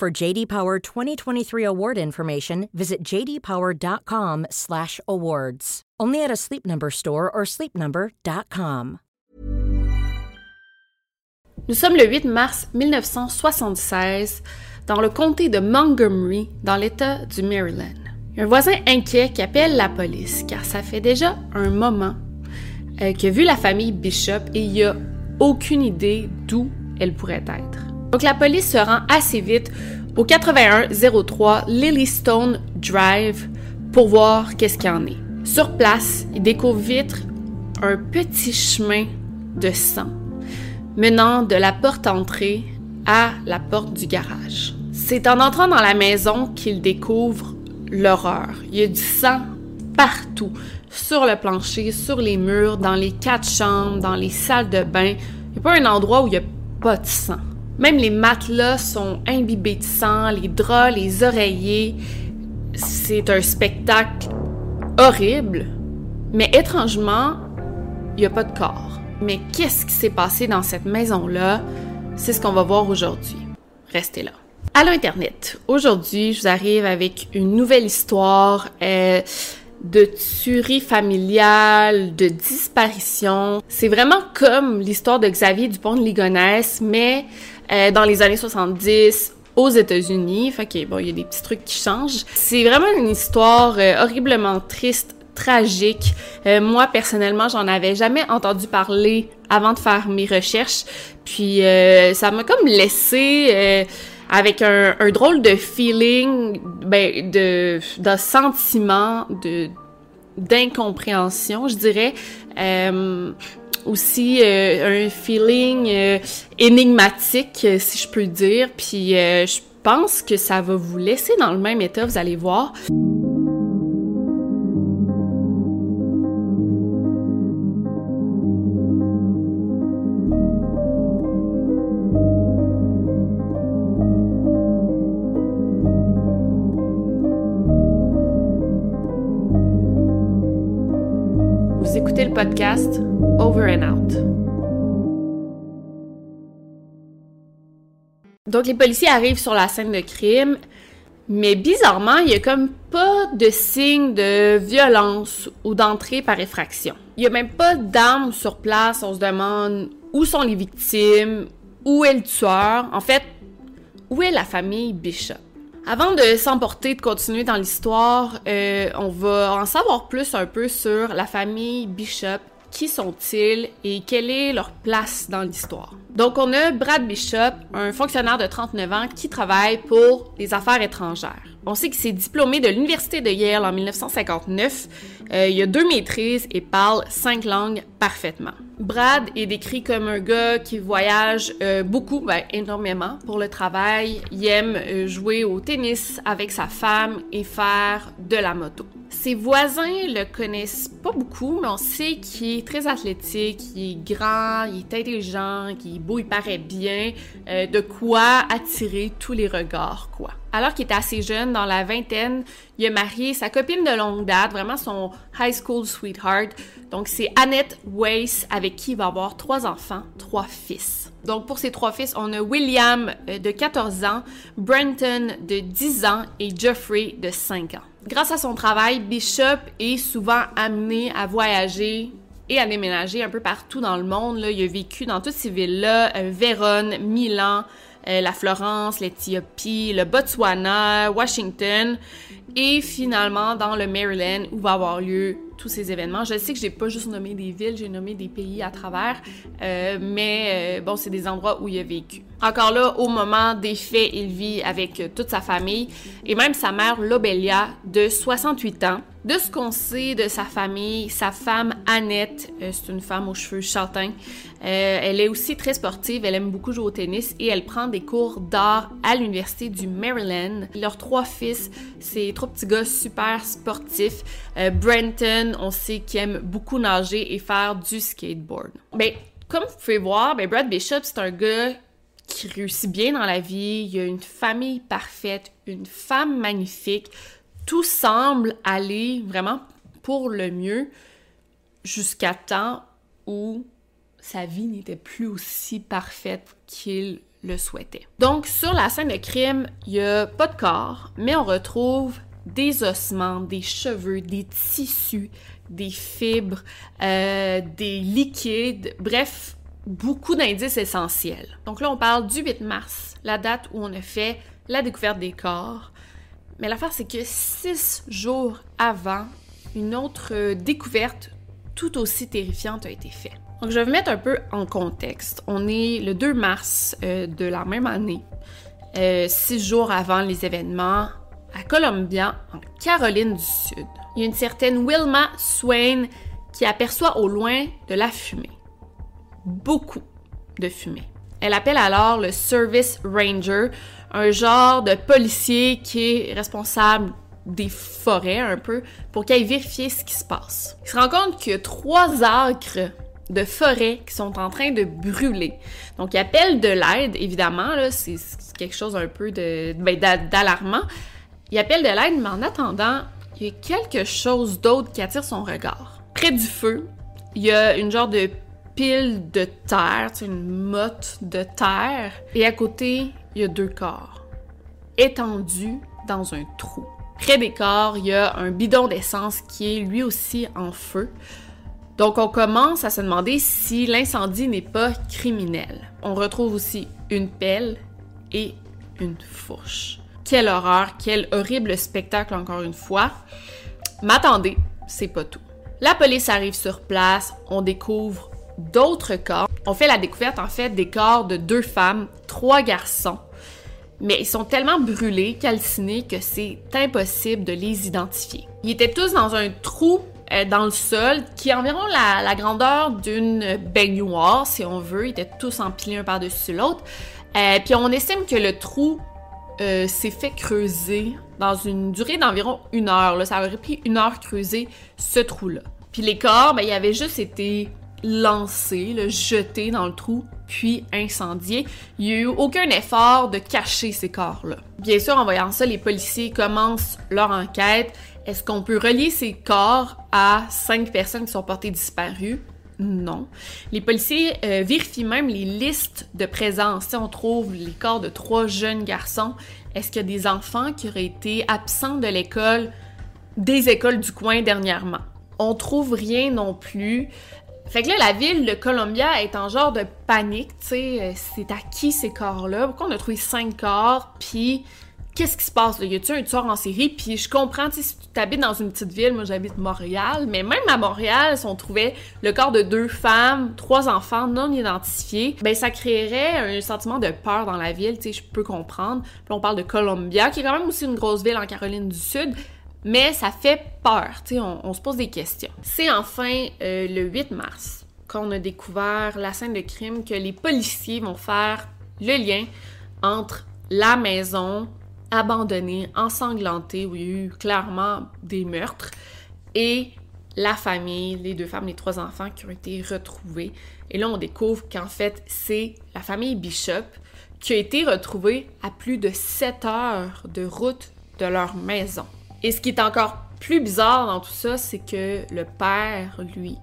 For JD Power 2023 award information, visit jdpower.com/awards. Only at a Sleep Number store or sleepnumber.com. Nous sommes le 8 mars 1976 dans le comté de Montgomery, dans l'État du Maryland. Un voisin inquiet qui appelle la police car ça fait déjà un moment euh, a vu la famille Bishop il a aucune idée d'où elle pourrait être. Donc la police se rend assez vite au 8103 Lilystone Drive pour voir qu'est-ce qu'il y en est. Sur place, il découvre vite un petit chemin de sang menant de la porte entrée à la porte du garage. C'est en entrant dans la maison qu'il découvre l'horreur. Il y a du sang partout, sur le plancher, sur les murs, dans les quatre chambres, dans les salles de bain. Il n'y a pas un endroit où il n'y a pas de sang. Même les matelas sont imbibés de sang, les draps, les oreillers. C'est un spectacle horrible, mais étrangement, il n'y a pas de corps. Mais qu'est-ce qui s'est passé dans cette maison-là? C'est ce qu'on va voir aujourd'hui. Restez là. Allô Internet! Aujourd'hui, je vous arrive avec une nouvelle histoire euh, de tuerie familiale, de disparition. C'est vraiment comme l'histoire de Xavier Dupont de Ligonnès, mais euh, dans les années 70 aux États-Unis. Fait que bon, il y a des petits trucs qui changent. C'est vraiment une histoire euh, horriblement triste, tragique. Euh, moi personnellement, j'en avais jamais entendu parler avant de faire mes recherches. Puis ça m'a comme laissé avec un, un, drôle de feeling, ben, de, de sentiment, de d'incompréhension, je dirais. Euh, aussi euh, un feeling euh, énigmatique, si je peux dire. Puis je pense que ça va vous laisser dans le même état, vous allez voir. Podcast Over and Out. Donc les policiers arrivent sur la scène de crime, mais bizarrement, il y a comme pas de signe de violence ou d'entrée par effraction. Il y a même pas d'armes sur place, on se demande où sont les victimes, où est le tueur, en fait, où est la famille Bishop? Avant de s'emporter, de continuer dans l'histoire, euh, on va en savoir plus un peu sur la famille Bishop. Qui sont-ils et quelle est leur place dans l'histoire? Donc, on a Brad Bishop, un fonctionnaire de 39 ans qui travaille pour les affaires étrangères. On sait qu'il s'est diplômé de l'Université de Yale en 1959. Euh, il a deux maîtrises et parle cinq langues parfaitement. Brad est décrit comme un gars qui voyage euh, beaucoup, ben, énormément pour le travail. Il aime euh, jouer au tennis avec sa femme et faire de la moto. Ses voisins le connaissent pas beaucoup, mais on sait qu'il est très athlétique, il est grand, il est intelligent, qu'il est beau, il paraît bien, de quoi attirer tous les regards, quoi. Alors qu'il était assez jeune, dans la vingtaine, il a marié sa copine de longue date, vraiment son high school sweetheart. Donc c'est Annette Weiss, avec qui il va avoir trois enfants, trois fils. Donc pour ces trois fils, on a William euh, de 14 ans, Brenton de 10 ans et Jeffrey de 5 ans. Grâce à son travail, Bishop est souvent amené à voyager et à déménager un peu partout dans le monde. Là. Il a vécu dans toutes ces villes-là, euh, Vérone, Milan, euh, la Florence, l'Éthiopie, le Botswana, Washington et finalement dans le Maryland où va avoir lieu tous ces événements. Je sais que j'ai pas juste nommé des villes, j'ai nommé des pays à travers, euh, mais euh, bon, c'est des endroits où il a vécu. Encore là, au moment des faits, il vit avec toute sa famille et même sa mère Lobelia de 68 ans De ce qu'on sait de sa famille, sa femme Annette, euh, c'est une femme aux cheveux châtains. Euh, elle est aussi très sportive, elle aime beaucoup jouer au tennis et elle prend des cours d'art à l'université du Maryland. Leurs trois fils, c'est trois petits gars super sportifs. Euh, Brenton, on sait qu'il aime beaucoup nager et faire du skateboard. Ben, comme vous pouvez voir, ben Brad Bishop, c'est un gars qui réussit bien dans la vie, il a une famille parfaite, une femme magnifique, tout semble aller vraiment pour le mieux jusqu'à temps où sa vie n'était plus aussi parfaite qu'il le souhaitait. Donc, sur la scène de crime, il n'y a pas de corps, mais on retrouve des ossements, des cheveux, des tissus, des fibres, euh, des liquides, bref, beaucoup d'indices essentiels. Donc là, on parle du 8 mars, la date où on a fait la découverte des corps. Mais l'affaire, c'est que six jours avant, une autre découverte tout aussi terrifiante a été faite. Donc, je vais vous mettre un peu en contexte. On est le 2 mars euh, de la même année, euh, six jours avant les événements, à Columbia, en Caroline du Sud. Il y a une certaine Wilma Swain qui aperçoit au loin de la fumée. Beaucoup de fumée. Elle appelle alors le Service Ranger, un genre de policier qui est responsable des forêts un peu pour qu'il aille vérifier ce qui se passe. Il se rend compte qu'il y a trois acres de forêt qui sont en train de brûler. Donc il appelle de l'aide, évidemment, c'est quelque chose un peu de, ben, d'alarmant. Il appelle de l'aide, mais en attendant, il y a quelque chose d'autre qui attire son regard. Près du feu, il y a une genre de pile de terre, une motte de terre, et à côté, il y a deux corps, étendus dans un trou. Près des corps, il y a un bidon d'essence qui est lui aussi en feu. Donc on commence à se demander si l'incendie n'est pas criminel. On retrouve aussi une pelle et une fourche. Quelle horreur, quel horrible spectacle encore une fois. Mais attendez, c'est pas tout. La police arrive sur place, on découvre d'autres corps. On fait la découverte en fait des corps de deux femmes, trois garçons, mais ils sont tellement brûlés, calcinés que c'est impossible de les identifier. Ils étaient tous dans un trou euh, dans le sol qui est environ la, grandeur d'une baignoire, si on veut. Ils étaient tous empilés un par-dessus l'autre. Euh, puis on estime que le trou euh, s'est fait creuser dans une durée d'environ une heure. Ça aurait pris une heure creuser ce trou-là. Puis les corps, ben, ils avaient juste été lancé, le jeté dans le trou, puis incendié. Il n'y a eu aucun effort de cacher ces corps-là. Bien sûr, en voyant ça, les policiers commencent leur enquête. Est-ce qu'on peut relier ces corps à cinq personnes qui sont portées disparues? Non. Les policiers euh, vérifient même les listes de présence. Si on trouve les corps de trois jeunes garçons, est-ce qu'il y a des enfants qui auraient été absents de l'école, des écoles du coin dernièrement? On trouve rien non plus. Fait que là, la ville de Columbia est en genre de panique, tu sais, euh, c'est à qui ces corps-là? Pourquoi on a trouvé cinq corps? Puis, qu'est-ce qui se passe? Là? Y a-tu un tueur en série? Puis, je comprends, tu sais, si tu habites dans une petite ville, moi j'habite Montréal, mais même à Montréal, si on trouvait le corps de deux femmes, trois enfants non identifiés, ben ça créerait un sentiment de peur dans la ville, tu sais, je peux comprendre. Puis, on parle de Columbia, qui est quand même aussi une grosse ville en Caroline du Sud mais ça fait peur, tu sais, on, se pose des questions. C'est enfin euh, le 8 mars qu'on a découvert la scène de crime que les policiers vont faire le lien entre la maison abandonnée, ensanglantée, où il y a eu clairement des meurtres, et la famille, les deux femmes, les trois enfants qui ont été retrouvés. Et là, on découvre qu'en fait, c'est la famille Bishop qui a été retrouvée à plus de 7 heures de route de leur maison. Et ce qui est encore plus bizarre dans tout ça, c'est que le père, lui,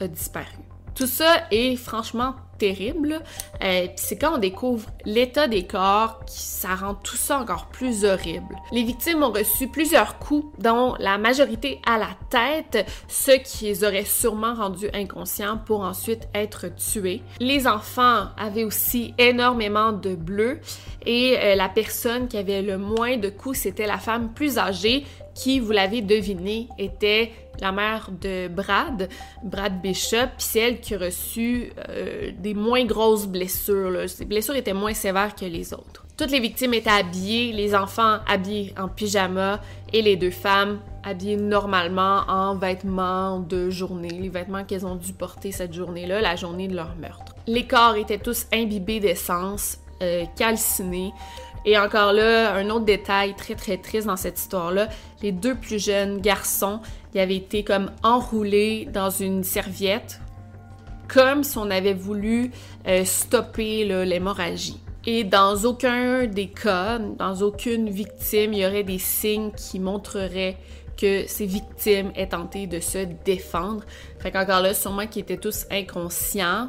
a disparu. Tout ça est franchement terrible. Euh, Puis c'est quand on découvre l'état des corps qui ça rend tout ça encore plus horrible. Les victimes ont reçu plusieurs coups, dont la majorité à la tête, ce qui les aurait sûrement rendus inconscients pour ensuite être tués. Les enfants avaient aussi énormément de bleus et euh, la personne qui avait le moins de coups, c'était la femme plus âgée qui, vous l'avez deviné, était la mère de Brad, Brad Bishop, puis elle qui a reçu euh, des moins grosses blessures. Là. Blessures étaient moins sévères que les autres. Toutes les victimes étaient habillées, les enfants habillés en pyjama et les deux femmes habillées normalement en vêtements de journée, les vêtements qu'elles ont dû porter cette journée-là, la journée de leur meurtre. Les corps étaient tous imbibés d'essence, euh, calcinés. Et encore là, un autre détail très très triste dans cette histoire-là, les deux plus jeunes garçons, ils avaient été comme enroulés dans une serviette, comme si on avait voulu euh, stopper l'hémorragie. Et dans aucun des cas, dans aucune victime, il y aurait des signes qui montreraient que ces victimes aient tenté de se défendre. Fait qu'encore là, sûrement qu'ils étaient tous inconscients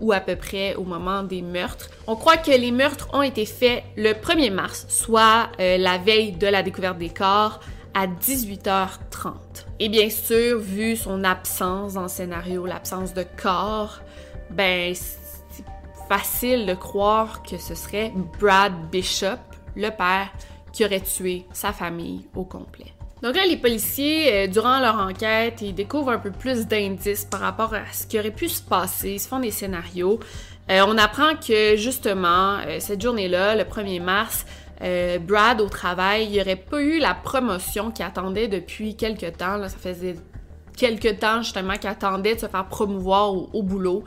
ou à peu près au moment des meurtres. On croit que les meurtres ont été faits le 1er mars, soit euh, la veille de la découverte des corps, à 18h30. Et bien sûr, vu son absence dans le scénario, l'absence de corps, ben c'est facile de croire que ce serait Brad Bishop, le père, qui aurait tué sa famille au complet. Donc là, les policiers, euh, durant leur enquête, ils découvrent un peu plus d'indices par rapport à ce qui aurait pu se passer. Ils se font des scénarios. Euh, on apprend que justement, euh, cette journée-là, le 1er mars, Brad au travail, il aurait pas eu la promotion qu'il attendait depuis quelques temps. Ça faisait quelques temps justement qu'il attendait de se faire promouvoir au boulot.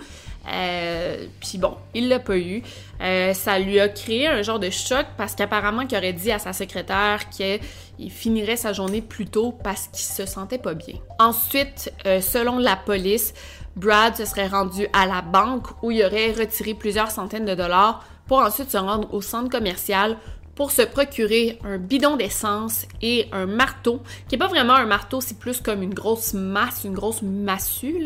Euh, puis bon, il l'a pas eu. Euh, ça lui a créé un genre de choc parce qu'apparemment qu'il aurait dit à sa secrétaire qu'il finirait sa journée plus tôt parce qu'il se sentait pas bien. Ensuite, euh, selon la police, Brad se serait rendu à la banque où il aurait retiré plusieurs centaines de dollars pour ensuite se rendre au centre commercial pour se procurer un bidon d'essence et un marteau, qui est pas vraiment un marteau, c'est plus comme une grosse masse, une grosse massue.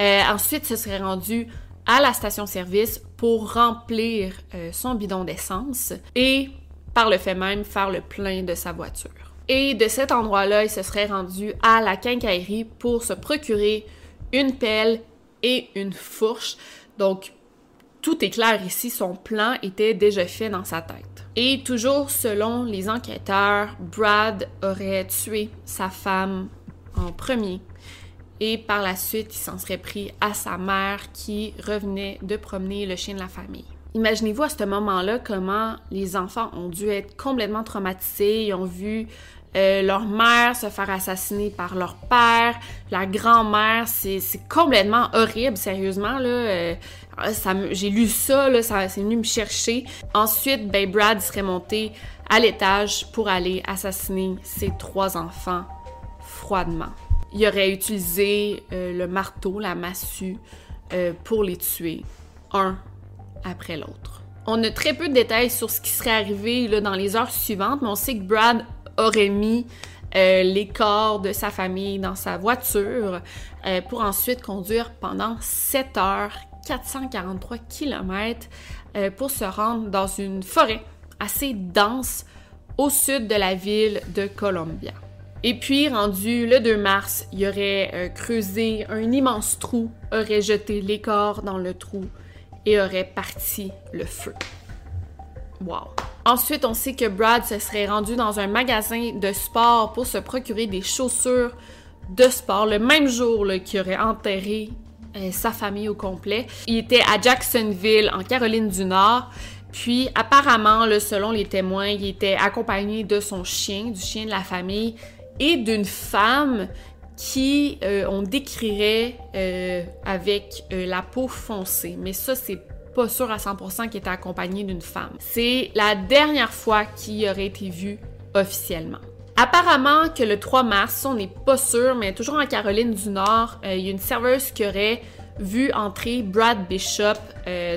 Euh, ensuite, ce serait rendu à la station-service pour remplir euh, son bidon d'essence et, par le fait même, faire le plein de sa voiture. Et de cet endroit-là, il se serait rendu à la quincaillerie pour se procurer une pelle et une fourche. Donc, tout est clair ici, son plan était déjà fait dans sa tête. Et toujours selon les enquêteurs, Brad aurait tué sa femme en premier et par la suite, il s'en serait pris à sa mère qui revenait de promener le chien de la famille. Imaginez-vous à ce moment-là comment les enfants ont dû être complètement traumatisés. Ils ont vu euh, leur mère se faire assassiner par leur père, la grand-mère, c'est complètement horrible, sérieusement. Euh, j'ai lu ça, ça c'est venu me chercher. Ensuite, ben, Brad serait monté à l'étage pour aller assassiner ses trois enfants froidement il aurait utilisé euh, le marteau, la massue, euh, pour les tuer, un après l'autre. On a très peu de détails sur ce qui serait arrivé là, dans les heures suivantes, mais on sait que Brad aurait mis euh, les corps de sa famille dans sa voiture pour ensuite conduire pendant 7 heures, 443 km, pour se rendre dans une forêt assez dense au sud de la ville de Columbia. Et puis, rendu le 2 mars, il aurait euh, creusé un immense trou, aurait jeté les corps dans le trou et aurait parti le feu. Wow. Ensuite, on sait que Brad se serait rendu dans un magasin de sport pour se procurer des chaussures de sport le même jour qu'il aurait enterré euh, sa famille au complet. Il était à Jacksonville, en Caroline du Nord. Puis apparemment, selon les témoins, il était accompagné de son chien, du chien de la famille, et d'une femme qui euh, on décrirait euh, avec euh, la peau foncée. Mais ça, c'est pas sûr à 100% qu'il était accompagné d'une femme. C'est la dernière fois qu'il aurait été vu officiellement. Apparemment que le 3 mars, on n'est pas sûr, mais toujours en Caroline du Nord, il y a une serveuse qui aurait vu entrer Brad Bishop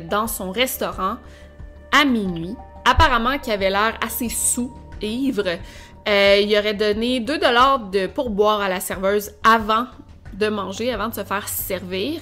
dans son restaurant à minuit. Apparemment qu'il avait l'air assez sous et ivre. Euh, il aurait donné 2 dollars de pourboire à la serveuse avant de manger, avant de se faire servir.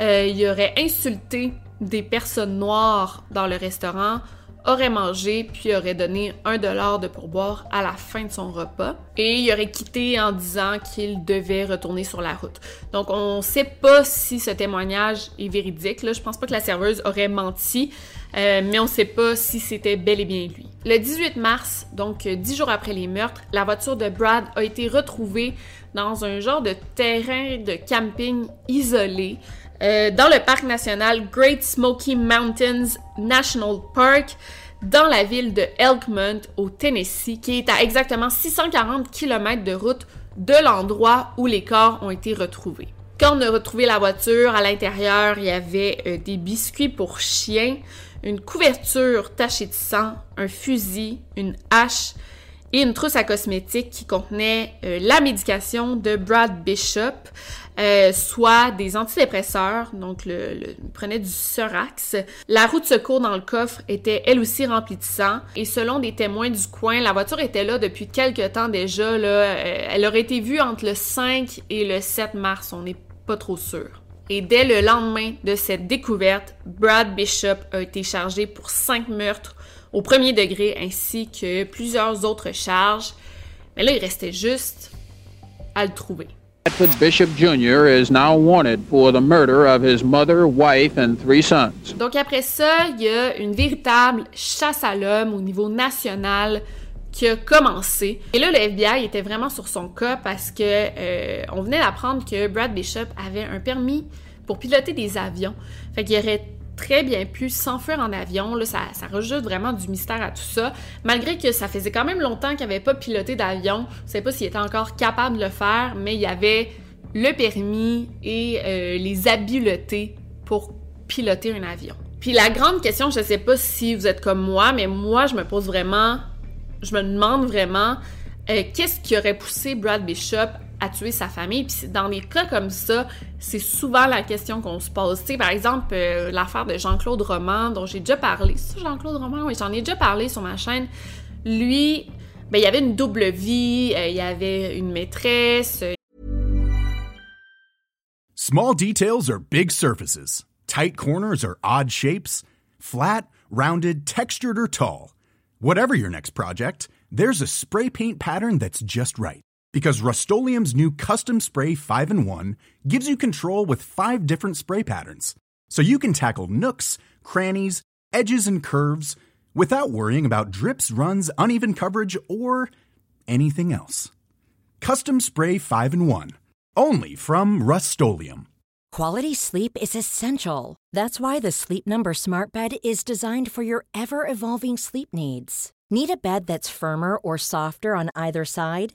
Euh, il aurait insulté des personnes noires dans le restaurant, aurait mangé puis aurait donné un dollar de pourboire à la fin de son repas et il aurait quitté en disant qu'il devait retourner sur la route. Donc on sait pas si ce témoignage est véridique. Là, je pense pas que la serveuse aurait menti, euh, mais on sait pas si c'était bel et bien lui. Le 18 mars, donc dix jours après les meurtres, la voiture de Brad a été retrouvée dans un genre de terrain de camping isolé euh, dans le parc national Great Smoky Mountains National Park dans la ville de Elkmont au Tennessee, qui est à exactement 640 km de route de l'endroit où les corps ont été retrouvés. Quand on a retrouvé la voiture, à l'intérieur, il y avait euh, des biscuits pour chiens, une couverture tachée de sang, un fusil, une hache, et une trousse à cosmétiques qui contenait euh, la médication de Brad Bishop, euh, soit des antidépresseurs, donc le, le prenait du Surax. La roue de secours dans le coffre était elle aussi remplie de sang et selon des témoins du coin, la voiture était là depuis quelque temps déjà. Là, euh, elle aurait été vue entre le 5 et le 7 mars, on n'est pas trop sûr. Et dès le lendemain de cette découverte, Brad Bishop a été chargé pour cinq meurtres au premier degré ainsi que plusieurs autres charges. Mais là, il restait juste à le trouver. Bishop Jr. is now wanted for the murder of his mother, wife and three sons. Donc après ça, il y a une véritable chasse à l'homme au niveau national qui a commencé. Et là, le FBI était vraiment sur son cas parce que euh, on venait d'apprendre que Brad Bishop avait un permis pour piloter des avions. Fait qu'il aurait très bien pu s'enfuir en avion. Là, ça, ça rajoute vraiment du mystère à tout ça. Malgré que ça faisait quand même longtemps qu'il n'avait pas piloté d'avion. Je ne sais pas s'il était encore capable de le faire, mais il y avait le permis et euh, les habiletés pour piloter un avion. Puis la grande question, je ne sais pas si vous êtes comme moi, mais moi, je me pose vraiment, je me demande vraiment, euh, qu'est-ce qui aurait poussé Brad Bishop à tuer sa famille. Dans des cas comme ça, c'est souvent la question qu'on se pose. Tu par exemple, euh, l'affaire de Jean-Claude Roman, dont j'ai déjà parlé. C'est Jean-Claude Roman? Oui, j'en ai déjà parlé sur ma chaîne. Lui, ben, il avait une double vie, euh, il avait une maîtresse. Small details are big surfaces. Tight corners are odd shapes. Flat, rounded, textured or tall. Whatever your next project, there's a spray paint pattern that's just right. Because Rust new Custom Spray 5 and 1 gives you control with five different spray patterns. So you can tackle nooks, crannies, edges, and curves without worrying about drips, runs, uneven coverage, or anything else. Custom Spray 5 and 1. Only from Rust Quality sleep is essential. That's why the Sleep Number Smart Bed is designed for your ever evolving sleep needs. Need a bed that's firmer or softer on either side?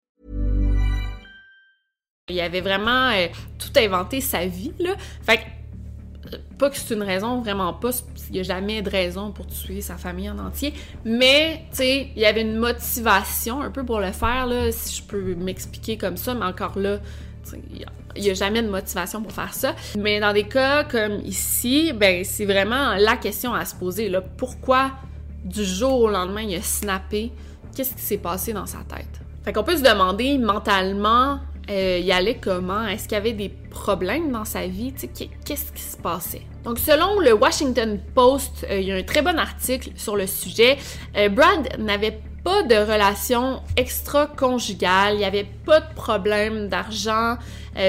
Il avait vraiment euh, tout inventé sa vie, là. Fait que, euh, pas que c'est une raison, vraiment pas. Il n'y a jamais de raison pour tuer sa famille en entier. Mais, tu sais, il y avait une motivation un peu pour le faire, là, si je peux m'expliquer comme ça. Mais encore là, il n'y a, jamais de motivation pour faire ça. Mais dans des cas comme ici, ben, c'est vraiment la question à se poser, là. Pourquoi, du jour au lendemain, il a snappé? Qu'est-ce qui s'est passé dans sa tête? Fait qu'on peut se demander mentalement euh, il allait comment? Est-ce qu'il y avait des problèmes dans sa vie? Qu'est-ce qui se passait? Donc, selon le Washington Post, euh, il y a un très bon article sur le sujet. Euh, Brad n'avait pas de relation extra-conjugale, il n'y avait pas de problème d'argent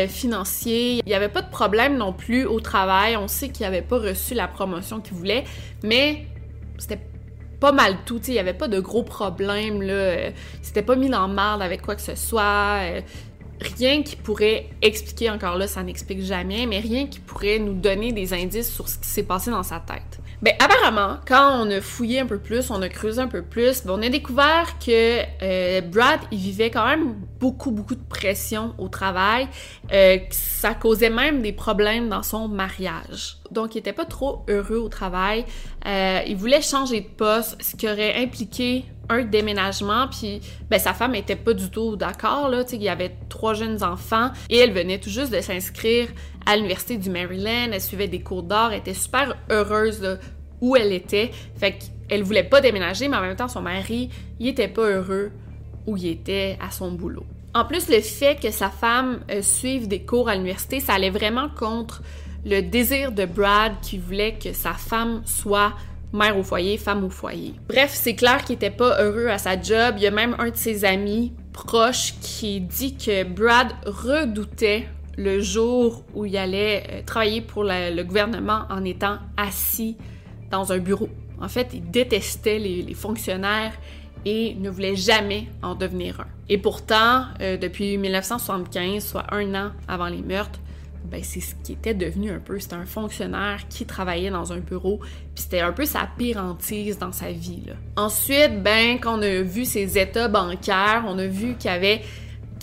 financier, il n'y avait pas de problème non plus au travail. On sait qu'il n'avait pas reçu la promotion qu'il voulait, mais c'était pas mal tout. Il n'y avait pas de gros problèmes. Là. Il s'était pas mis dans marde avec quoi que ce soit rien qui pourrait expliquer, encore là, ça n'explique jamais, mais rien qui pourrait nous donner des indices sur ce qui s'est passé dans sa tête. Ben, apparemment, quand on a fouillé un peu plus, on a creusé un peu plus, ben, on a découvert que euh, Brad, il vivait quand même beaucoup, beaucoup de pression au travail. Euh, ça causait même des problèmes dans son mariage. Donc, il était pas trop heureux au travail. Euh, il voulait changer de poste, ce qui aurait impliqué un déménagement, puis ben, sa femme était pas du tout d'accord, là, il y avait trois jeunes enfants, et elle venait tout juste de s'inscrire à l'Université du Maryland, elle suivait des cours d'art, était super heureuse où elle était, fait qu'elle voulait pas déménager, mais en même temps, son mari, il était pas heureux où il était à son boulot. En plus, le fait que sa femme euh, suive des cours à l'université, ça allait vraiment contre le désir de Brad qui voulait que sa femme soit mère au foyer, femme au foyer. Bref, c'est clair qu'il était pas heureux à sa job. Il y a même un de ses amis proches qui dit que Brad redoutait le jour où il allait euh, travailler pour le gouvernement en étant assis dans un bureau. En fait, il détestait les, fonctionnaires et ne voulait jamais en devenir un. Et pourtant, euh, depuis 1975, soit un an avant les meurtres, ben, c'est ce qui était devenu un peu. C'était un fonctionnaire qui travaillait dans un bureau, puis c'était un peu sa pire hantise dans sa vie. Ensuite, ben, quand on a vu ses états bancaires, on a vu qu'il y avait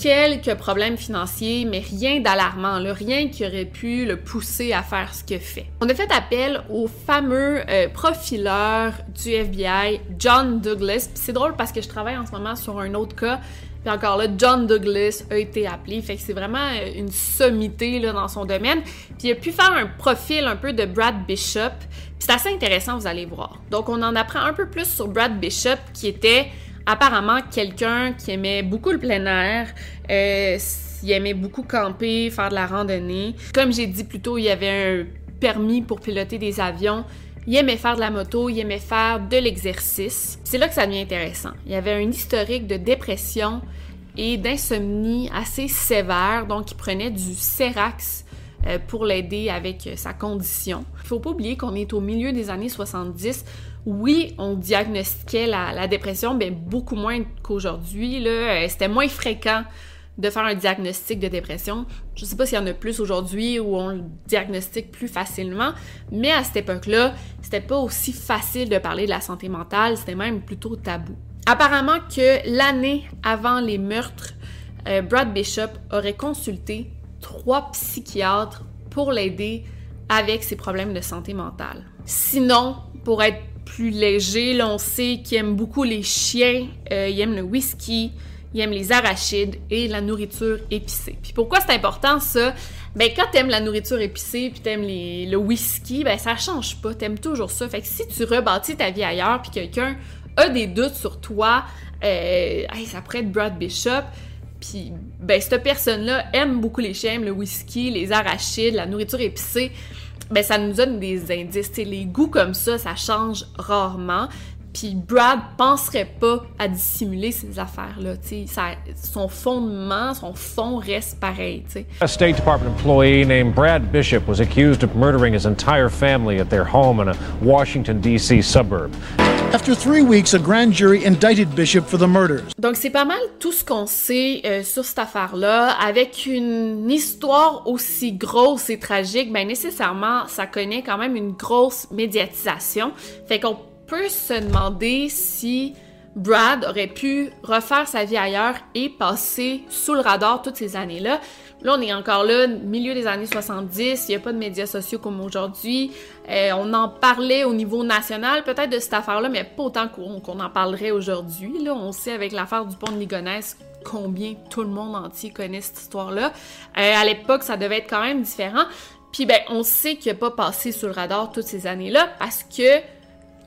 quelques problèmes financiers, mais rien d'alarmant, rien qui aurait pu le pousser à faire ce qu'il fait. On a fait appel au fameux euh, profileur du FBI, John Douglas. C'est drôle parce que je travaille en ce moment sur un autre cas puis encore là, John Douglas a été appelé. Fait que c'est vraiment euh, une sommité dans son domaine. Puis il a pu faire un profil un peu de Brad Bishop. Puis c'est assez intéressant, vous allez voir. Donc on en apprend un peu plus sur Brad Bishop, qui était apparemment quelqu'un qui aimait beaucoup le plein air. Euh, il aimait beaucoup camper, faire de la randonnée. Comme j'ai dit plus tôt, il y avait un permis pour piloter des avions. Il aimait faire de la moto, il aimait faire de l'exercice. C'est là que ça devient intéressant. Il avait un historique de dépression et d'insomnie assez sévère, donc il prenait du Serax euh, pour l'aider avec euh, sa condition. Il faut pas oublier qu'on est au milieu des années 70. Oui, on diagnostiquait la, dépression, mais beaucoup moins qu'aujourd'hui. Euh, c'était moins fréquent de faire un diagnostic de dépression. Je sais pas s'il y en a plus aujourd'hui où on le diagnostique plus facilement, mais à cette époque-là, c'était pas aussi facile de parler de la santé mentale, c'était même plutôt tabou. Apparemment que l'année avant les meurtres, euh, Brad Bishop aurait consulté trois psychiatres pour l'aider avec ses problèmes de santé mentale. Sinon, pour être plus léger, on sait qu'il aime beaucoup les chiens, euh, il aime le whisky, il aime les arachides et la nourriture épicée. Puis pourquoi c'est important ça? Ben quand t'aimes la nourriture épicée puis t'aimes les, le whisky, ben ça change pas, t'aimes toujours ça. Fait que si tu rebâtis ta vie ailleurs puis quelqu'un a des doutes sur toi, euh, ça pourrait être Brad Bishop, puis ben cette personne-là aime beaucoup les chiens, le whisky, les arachides, la nourriture épicée, ben ça nous donne des indices. les goûts comme ça, ça change rarement. Puis Brad penserait pas à dissimuler ces affaires-là. Son fondement, son fond reste pareil. T'sais. A State Department employee named Brad Bishop was accused of murdering his entire family at their home in a Washington, D.C. suburb. After three weeks, a grand jury indicted Bishop for the murders. Donc c'est pas mal tout ce qu'on sait euh, sur cette affaire-là. Avec une histoire aussi grosse et tragique, ben nécessairement, ça connaît quand même une grosse médiatisation. Fait qu'on peut se demander si Brad aurait pu refaire sa vie ailleurs et passer sous le radar toutes ces années-là. Là, on est encore là, milieu des années 70, il n'y a pas de médias sociaux comme aujourd'hui. Euh, on en parlait au niveau national, peut-être de cette affaire-là, mais pas autant qu'on en parlerait aujourd'hui. Là, on sait avec l'affaire du pont de Ligonnès combien tout le monde entier connaît cette histoire-là. Euh, à l'époque, ça devait être quand même différent. Puis ben, on sait qu'il n'a pas passé sous le radar toutes ces années-là parce que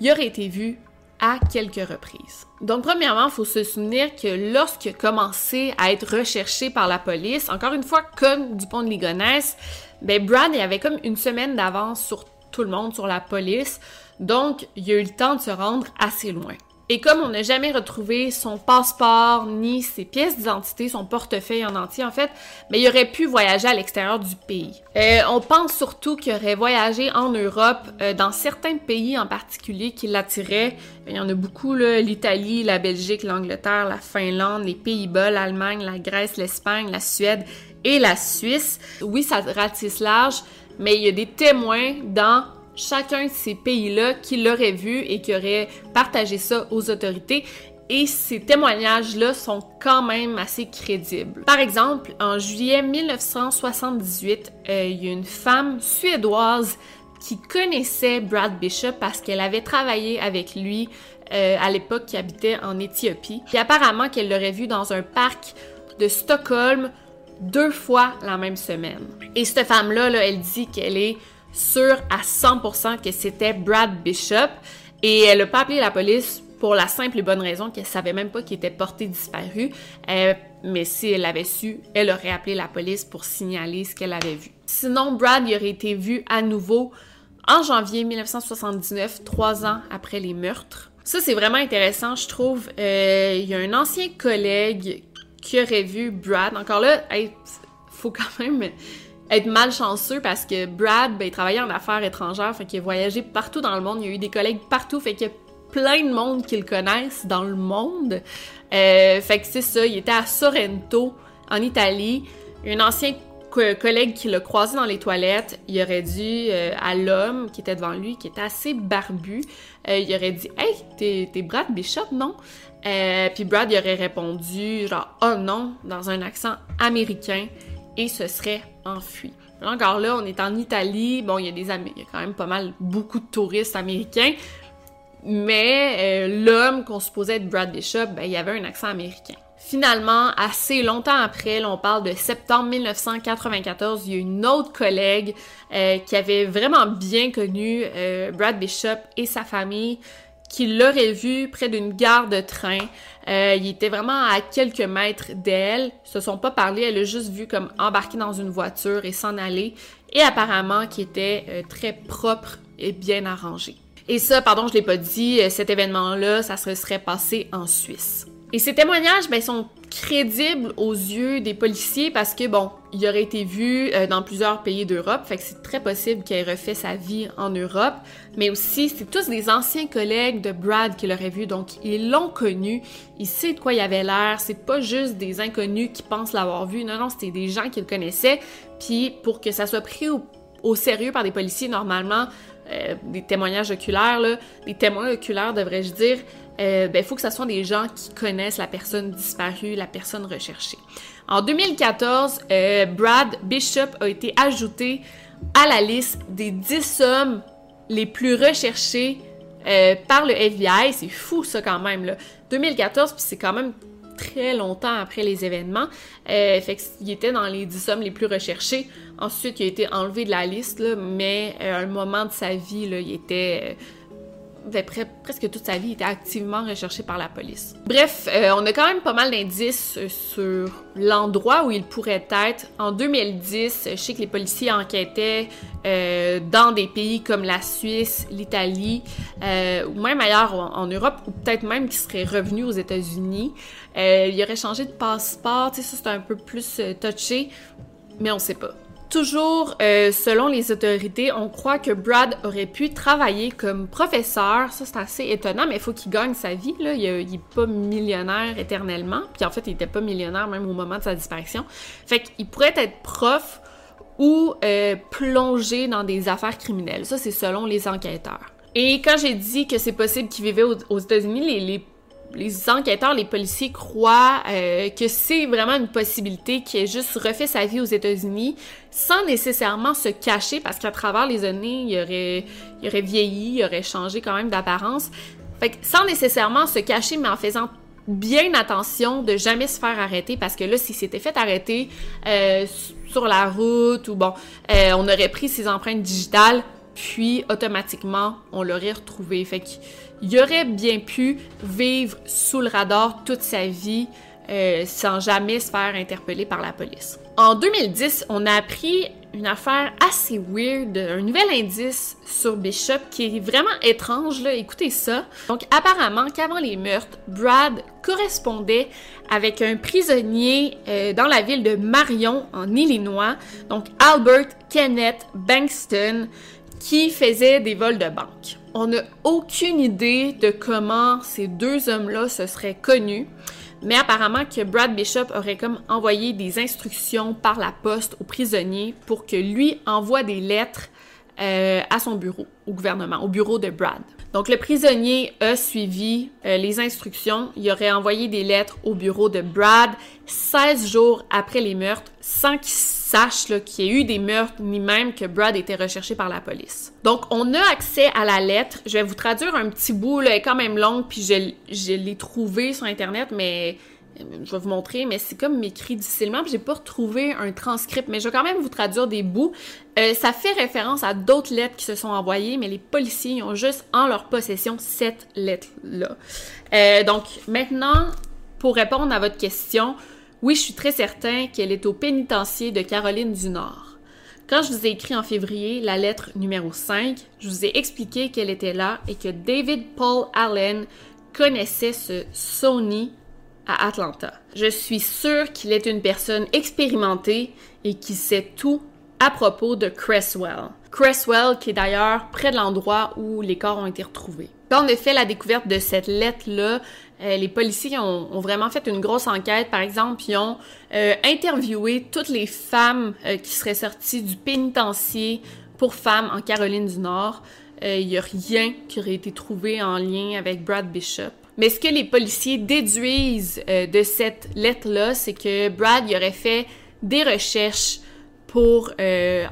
il aurait été vu à quelques reprises. Donc, premièrement, il faut se souvenir que lorsqu'il a commencé à être recherché par la police, encore une fois, comme Dupont de Ligonnès, ben Brad il avait comme une semaine d'avance sur tout le monde, sur la police. Donc, il a eu le temps de se rendre assez loin. Et comme on n'a jamais retrouvé son passeport ni ses pièces d'identité, son portefeuille en entier en fait, mais il aurait pu voyager à l'extérieur du pays. Euh, on pense surtout qu'il aurait voyagé en Europe, euh, dans certains pays en particulier qui l'attiraient. Il y en a beaucoup, l'Italie, la Belgique, l'Angleterre, la Finlande, les Pays-Bas, l'Allemagne, la Grèce, l'Espagne, la Suède et la Suisse. Oui, ça ratisse large, mais il y a des témoins dans chacun de ces pays-là qui l'auraient vu et qui auraient partagé ça aux autorités. Et ces témoignages-là sont quand même assez crédibles. Par exemple, en juillet 1978, euh, il y a une femme suédoise qui connaissait Brad Bishop parce qu'elle avait travaillé avec lui euh, à l'époque qui habitait en Éthiopie. Puis apparemment qu'elle l'aurait vu dans un parc de Stockholm deux fois la même semaine. Et cette femme-là, là, elle dit qu'elle est sûre à 100% que c'était Brad Bishop et elle n'a pas appelé la police pour la simple et bonne raison qu'elle savait même pas qu'il était porté disparu. Euh, mais si elle l'avait su, elle aurait appelé la police pour signaler ce qu'elle avait vu. Sinon, Brad y aurait été vu à nouveau en janvier 1979, trois ans après les meurtres. Ça, c'est vraiment intéressant, je trouve. Euh, il y a un ancien collègue qui aurait vu Brad. Encore là, il faut quand même être malchanceux parce que Brad, ben, il travaillait en affaires étrangères, fait qu'il a voyagé partout dans le monde, il y a eu des collègues partout, fait qu'il y a plein de monde qui le connaissent dans le monde. Euh, fait que c'est ça, il était à Sorrento, en Italie. Un ancien collègue qui l'a croisé dans les toilettes, il aurait dit euh, à l'homme qui était devant lui, qui était assez barbu, euh, il aurait dit Hey, t'es Brad Bishop, non Puis Brad il aurait répondu genre Oh non, dans un accent américain, et se serait enfui. Encore là, on est en Italie. Bon, il y a des il y a quand même pas mal beaucoup de touristes américains, mais euh, l'homme qu'on supposait être Brad Bishop, ben, il avait un accent américain. Finalement, assez longtemps après, on parle de septembre 1994, il y a une autre collègue euh, qui avait vraiment bien connu euh, Brad Bishop et sa famille, qui l'aurait vu près d'une gare de train. Euh, il était vraiment à quelques mètres d'elle. Ils se sont pas parlé, elle a juste vu comme embarquer dans une voiture et s'en aller. Et apparemment qui était euh, très propre et bien arrangé. Et ça, pardon, je l'ai pas dit, euh, cet événement-là, ça se serait passé en Suisse. Et ces témoignages, ben, sont crédibles aux yeux des policiers parce que, bon, il aurait été vu euh, dans plusieurs pays d'Europe, fait que c'est très possible qu'il ait refait sa vie en Europe, mais aussi, c'est tous des anciens collègues de Brad qui l'auraient vu, donc ils l'ont connu, il sait de quoi il avait l'air, c'est pas juste des inconnus qui pensent l'avoir vu, non, non, c'était des gens qui le connaissaient, puis pour que ça soit pris au, sérieux par des policiers, normalement, euh, des témoignages oculaires, là, des témoins oculaires, devrais-je dire, euh, ben, il faut que ce soit des gens qui connaissent la personne disparue, la personne recherchée. En 2014, euh, Brad Bishop a été ajouté à la liste des 10 hommes les plus recherchés euh, par le FBI. C'est fou ça quand même. Là. 2014, puis c'est quand même très longtemps après les événements. Euh, fait qu'il était dans les 10 hommes les plus recherchés. Ensuite, il a été enlevé de la liste, mais à un moment de sa vie, il était presque toute sa vie, était activement recherché par la police. Bref, euh, on a quand même pas mal d'indices euh, sur l'endroit où il pourrait être. En 2010, je sais que les policiers enquêtaient euh, dans des pays comme la Suisse, l'Italie, ou même ailleurs en, Europe, ou peut-être même qu'il serait revenu aux États-Unis. il aurait changé de passeport, tu sais, ça c'est un peu plus touché, mais on sait pas. Toujours euh, selon les autorités, on croit que Brad aurait pu travailler comme professeur. Ça, c'est assez étonnant, mais il faut qu'il gagne sa vie. Là. Il, n'est pas millionnaire éternellement. Puis en fait, il n'était pas millionnaire même au moment de sa disparition. Fait qu'il pourrait être prof ou euh, plongé dans des affaires criminelles. Ça, c'est selon les enquêteurs. Et quand j'ai dit que c'est possible qu'il vivait aux, États-Unis, les, les les enquêteurs, les policiers croient euh, que c'est vraiment une possibilité qu'il ait juste refait sa vie aux États-Unis sans nécessairement se cacher parce qu'à travers les années, il aurait, il aurait vieilli, il aurait changé quand même d'apparence. Fait que sans nécessairement se cacher, mais en faisant bien attention de jamais se faire arrêter parce que là, s'il s'était fait arrêter euh, sur la route ou bon, euh, on aurait pris ses empreintes digitales, puis automatiquement, on l'aurait retrouvé. Fait qu'il aurait bien pu vivre sous le radar toute sa vie euh, sans jamais se faire interpeller par la police. En 2010, on a appris une affaire assez weird, un nouvel indice sur Bishop qui est vraiment étrange, là. Écoutez ça. Donc, apparemment, qu'avant les meurtres, Brad correspondait avec un prisonnier euh, dans la ville de Marion, en Illinois, donc Albert Kenneth Bankston, qui faisait des vols de banque. On n'a aucune idée de comment ces deux hommes-là se seraient connus. Mais apparemment que Brad Bishop aurait comme envoyé des instructions par la poste aux prisonniers pour que lui envoie des lettres euh, à son bureau, au gouvernement, au bureau de Brad. Donc le prisonnier a suivi euh, les instructions. Il aurait envoyé des lettres au bureau de Brad 16 jours après les meurtres sans qu'il sache qu'il y ait eu des meurtres ni même que Brad était recherché par la police. Donc on a accès à la lettre. Je vais vous traduire un petit bout, là, elle est quand même longue, puis je, l'ai trouvé sur Internet, mais je vais vous montrer, mais c'est comme écrit difficilement, j'ai pas retrouvé un transcript, mais je vais quand même vous traduire des bouts. Euh, ça fait référence à d'autres lettres qui se sont envoyées, mais les policiers ont juste en leur possession cette lettre-là. Euh, donc maintenant, pour répondre à votre question, oui, je suis très certain qu'elle est au pénitencier de Caroline du Nord. Quand je vous ai écrit en février la lettre numéro 5, je vous ai expliqué qu'elle était là et que David Paul Allen connaissait ce Sony à Atlanta. Je suis sûre qu'il est une personne expérimentée et qui sait tout à propos de Cresswell. Cresswell qui est d'ailleurs près de l'endroit où les corps ont été retrouvés. Quand on a la découverte de cette lettre-là, euh, les policiers ont, vraiment fait une grosse enquête. Par exemple, ils ont euh, interviewé toutes les femmes euh, qui seraient sorties du pénitencier pour femmes en Caroline du Nord. Il n'y a rien qui aurait été trouvé en lien avec Brad Bishop. Mais ce que les policiers déduisent de cette lettre-là, c'est que Brad y aurait fait des recherches pour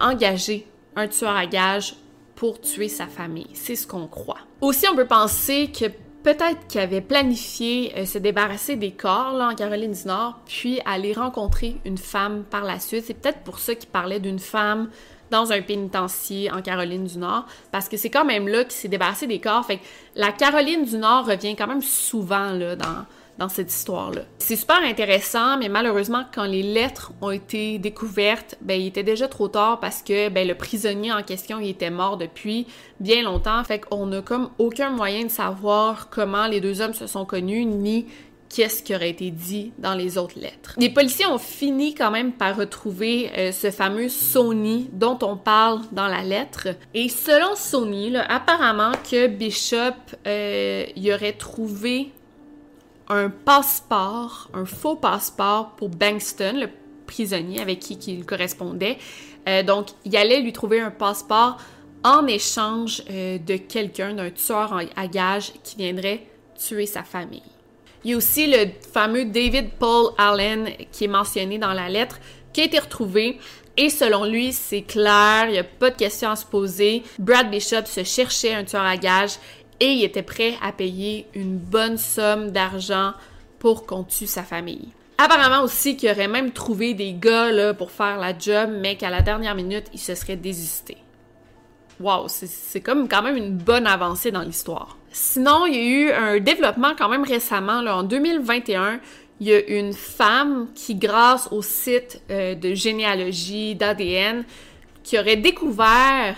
engager un tueur à gages pour tuer sa famille. C'est ce qu'on croit. Aussi, on peut penser que peut-être qu'il avait planifié euh, se débarrasser des corps là, en Caroline du Nord, puis aller rencontrer une femme par la suite. C'est peut-être pour ça qu'il parlait d'une femme dans un pénitencier en Caroline du Nord, parce que c'est quand même là qu'il s'est débarrassé des corps. Fait la Caroline du Nord revient quand même souvent là, dans, dans cette histoire-là. C'est super intéressant, mais malheureusement, quand les lettres ont été découvertes, ben, il était déjà trop tard parce que ben, le prisonnier en question, il était mort depuis bien longtemps. Fait qu'on n'a comme aucun moyen de savoir comment les deux hommes se sont connus, ni qu'est-ce qui aurait été dit dans les autres lettres. Les policiers ont fini quand même par retrouver euh, ce fameux Sony dont on parle dans la lettre. Et selon Sony, apparemment que Bishop euh, y aurait trouvé un passeport, un faux passeport pour Bankston, le prisonnier avec qui, il correspondait. Euh, donc, il allait lui trouver un passeport en échange de quelqu'un, d'un tueur à gages qui viendrait tuer sa famille. Il y a aussi le fameux David Paul Allen qui est mentionné dans la lettre, qui a été retrouvé. Et selon lui, c'est clair, il n'y a pas de question à se poser. Brad Bishop se cherchait un tueur à gages et il était prêt à payer une bonne somme d'argent pour qu'on tue sa famille. Apparemment aussi qu'il aurait même trouvé des gars là, pour faire la job, mais qu'à la dernière minute, il se serait désisté. Wow, c'est comme quand même une bonne avancée dans l'histoire. Sinon, il y a eu un développement quand même récemment, là, en 2021, il y a une femme qui, grâce au site euh, de généalogie d'ADN, qui aurait découvert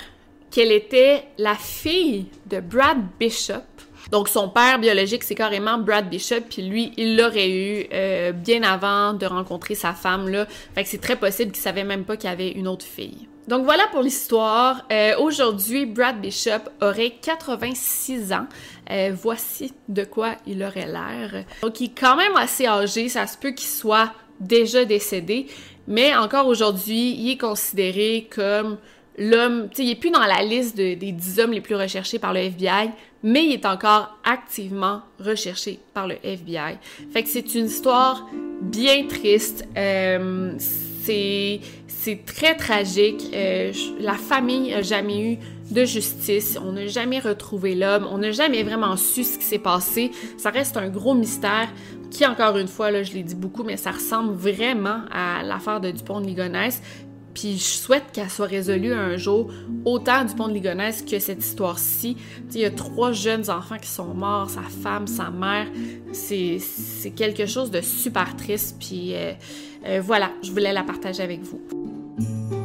qu'elle était la fille de Brad Bishop. Donc son père biologique, c'est carrément Brad Bishop, puis lui, il l'aurait eu euh, bien avant de rencontrer sa femme là. Fait que c'est très possible qu'il savait même pas qu'il y avait une autre fille. Donc voilà pour l'histoire. Euh, aujourd'hui, Brad Bishop aurait 86 ans. Euh, voici de quoi il aurait l'air. Donc il est quand même assez âgé, ça se peut qu'il soit déjà décédé, mais encore aujourd'hui, il est considéré comme l'homme, tu sais, il est plus dans la liste des 10 hommes les plus recherchés par le FBI, mais il est encore activement recherché par le FBI. Fait que c'est une histoire bien triste. Euh, c'est c'est très tragique. Euh, la famille n'a jamais eu de justice. On n'a jamais retrouvé l'homme. On n'a jamais vraiment su ce qui s'est passé. Ça reste un gros mystère qui, encore une fois, là, je l'ai dit beaucoup, mais ça ressemble vraiment à l'affaire de Dupont de Ligonnès. Puis je souhaite qu'elle soit résolue un jour, autant du pont de Ligonnès que cette histoire-ci. Il y a trois jeunes enfants qui sont morts, sa femme, sa mère. C'est quelque chose de super triste. Puis euh, euh, voilà, je voulais la partager avec vous.